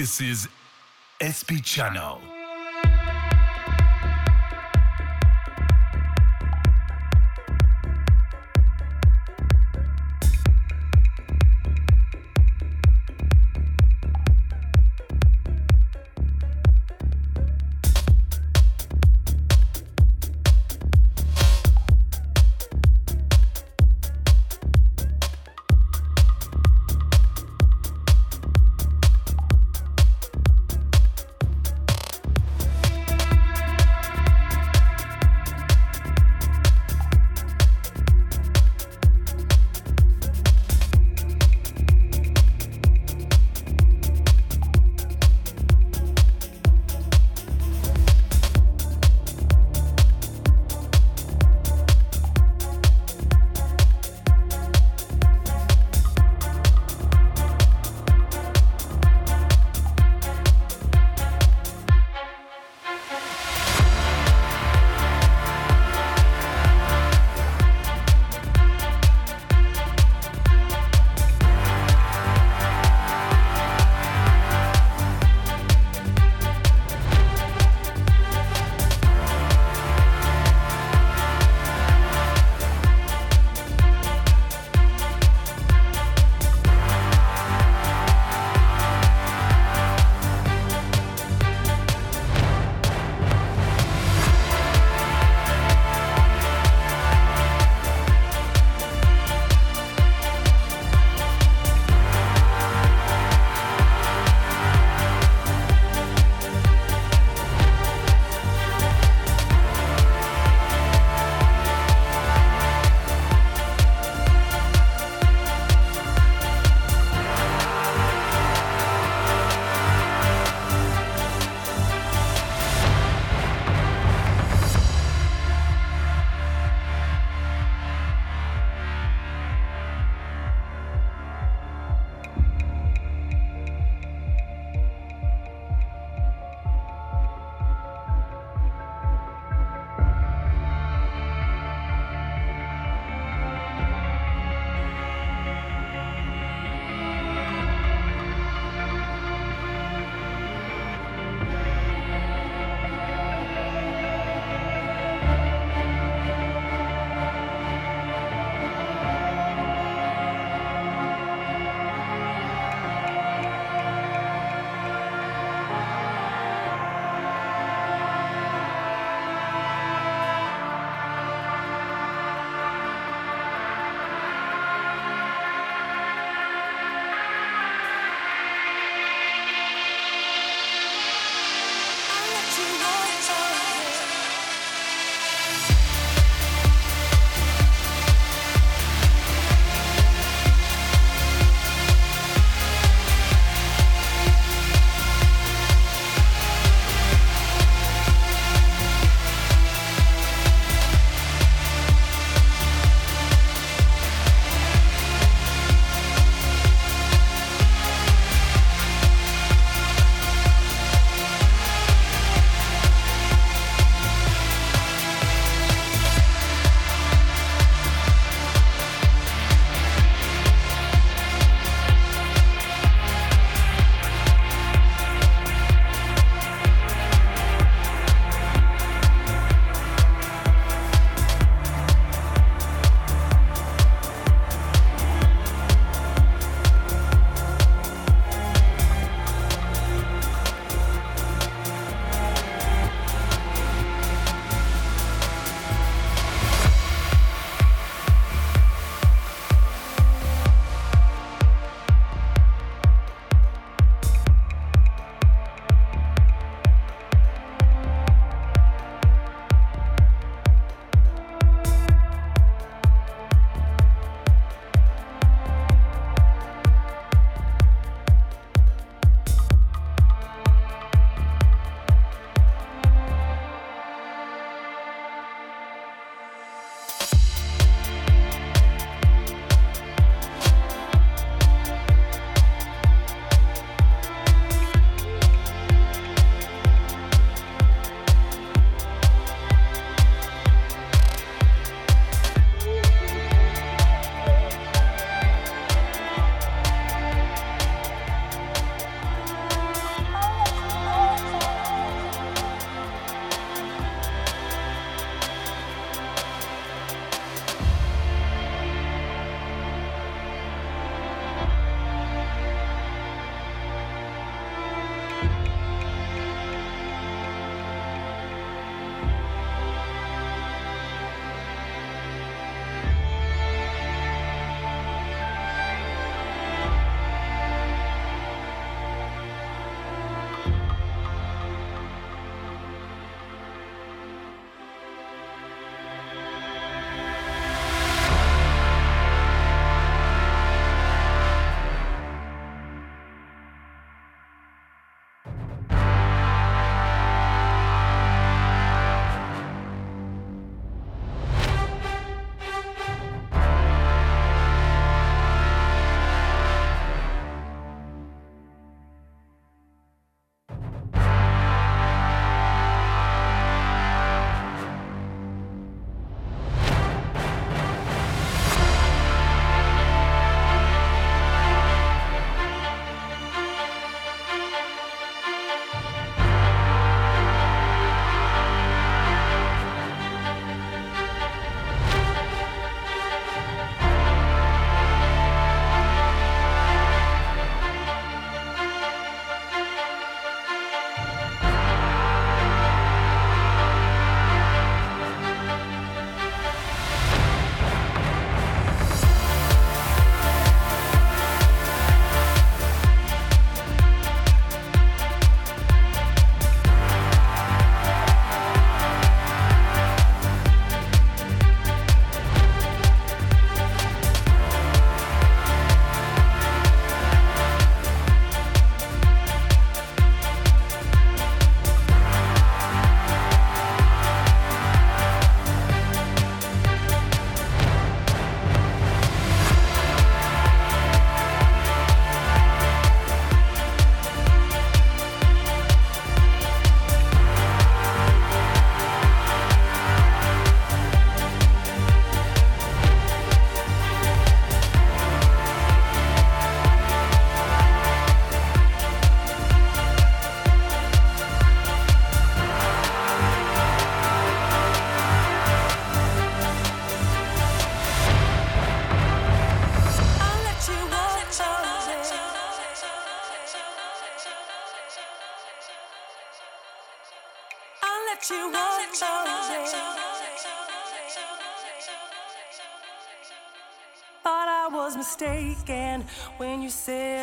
This is SP Channel.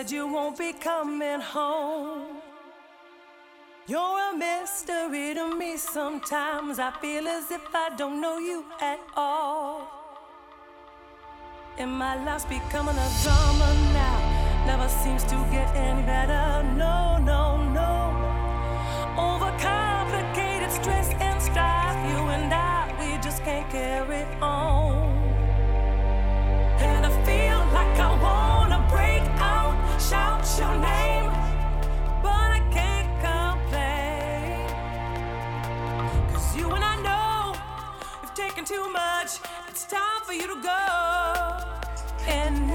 Said you won't be coming home. You're a mystery to me sometimes. I feel as if I don't know you at all. And my life's becoming a drama now. Never seems to get any better. No, no, no. Overcomplicated stress and strife. You and I, we just can't carry on. Too much. It's time for you to go. And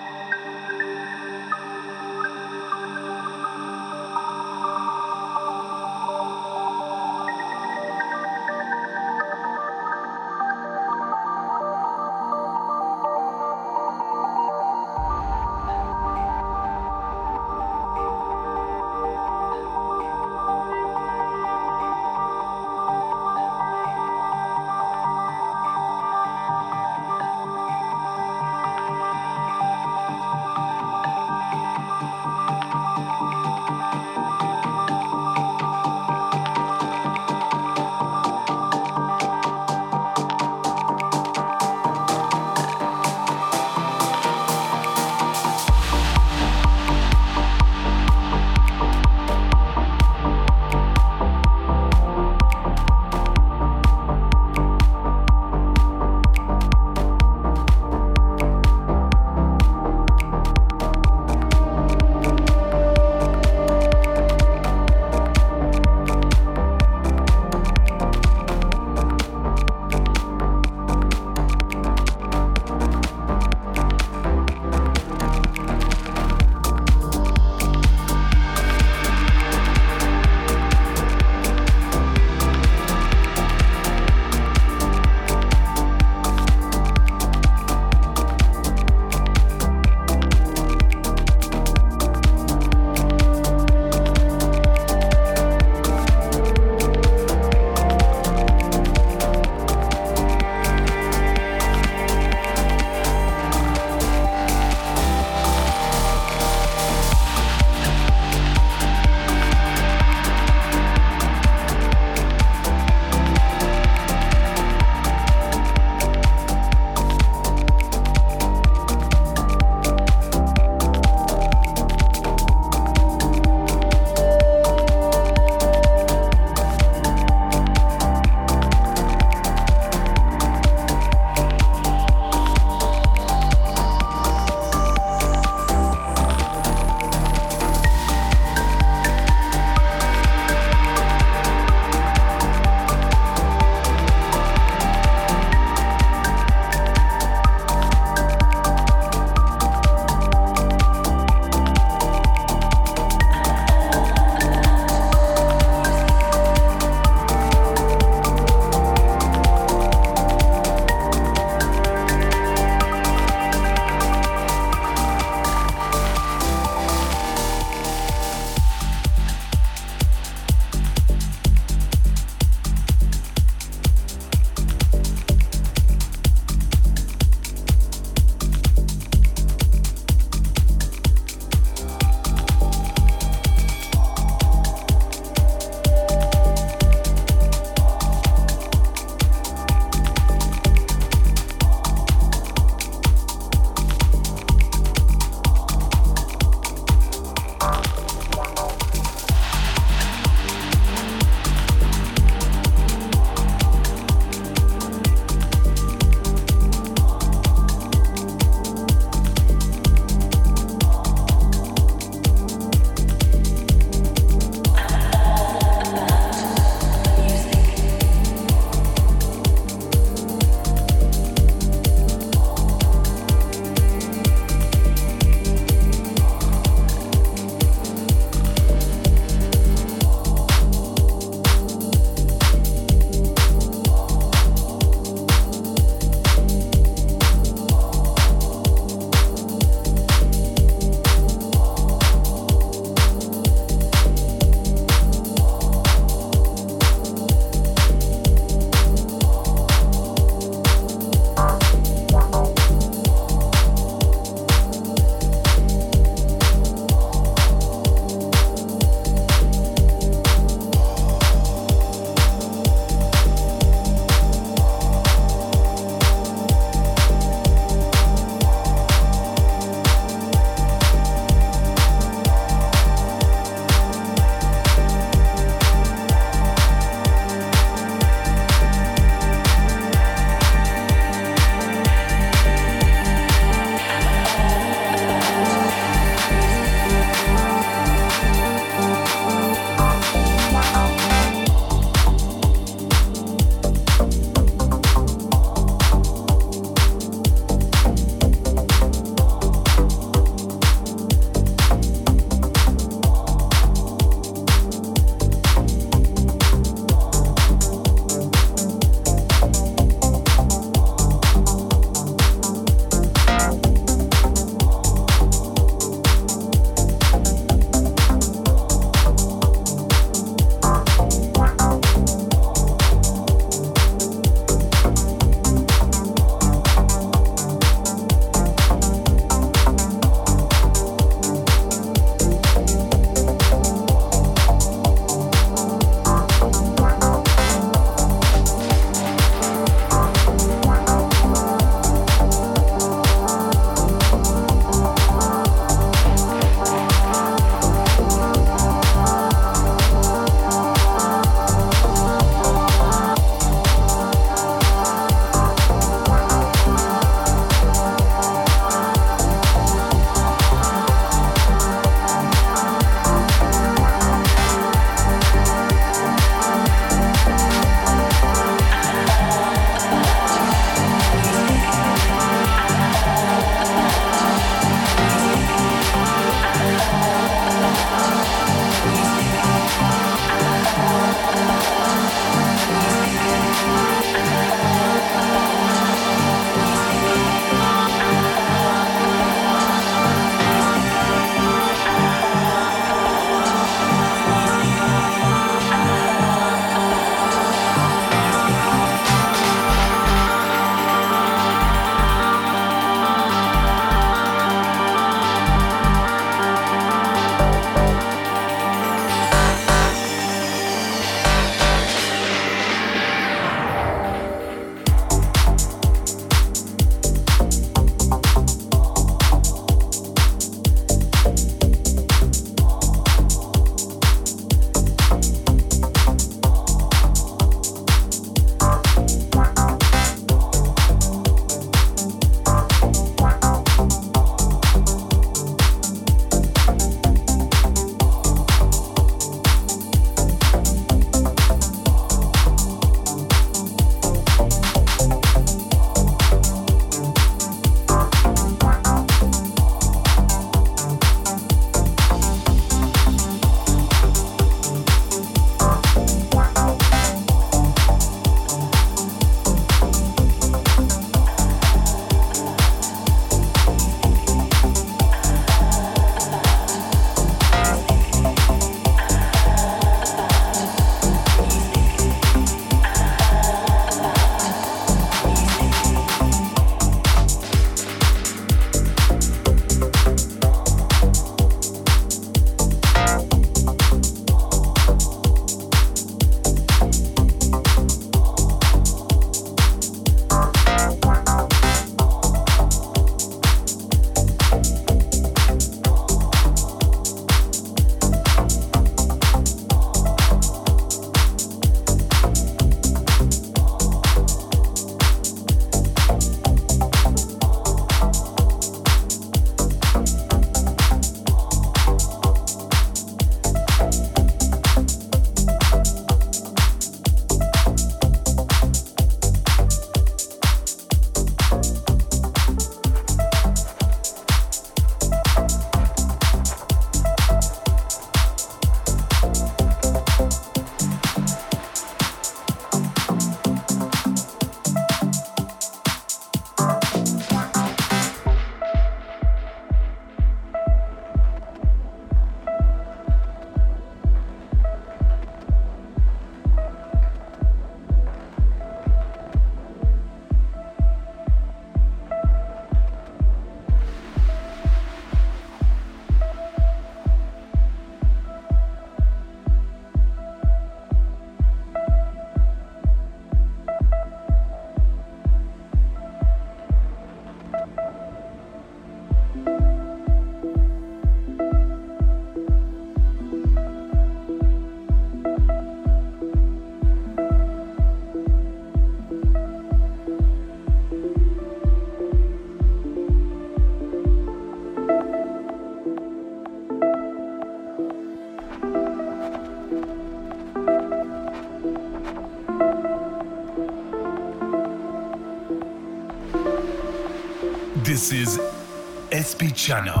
Channel.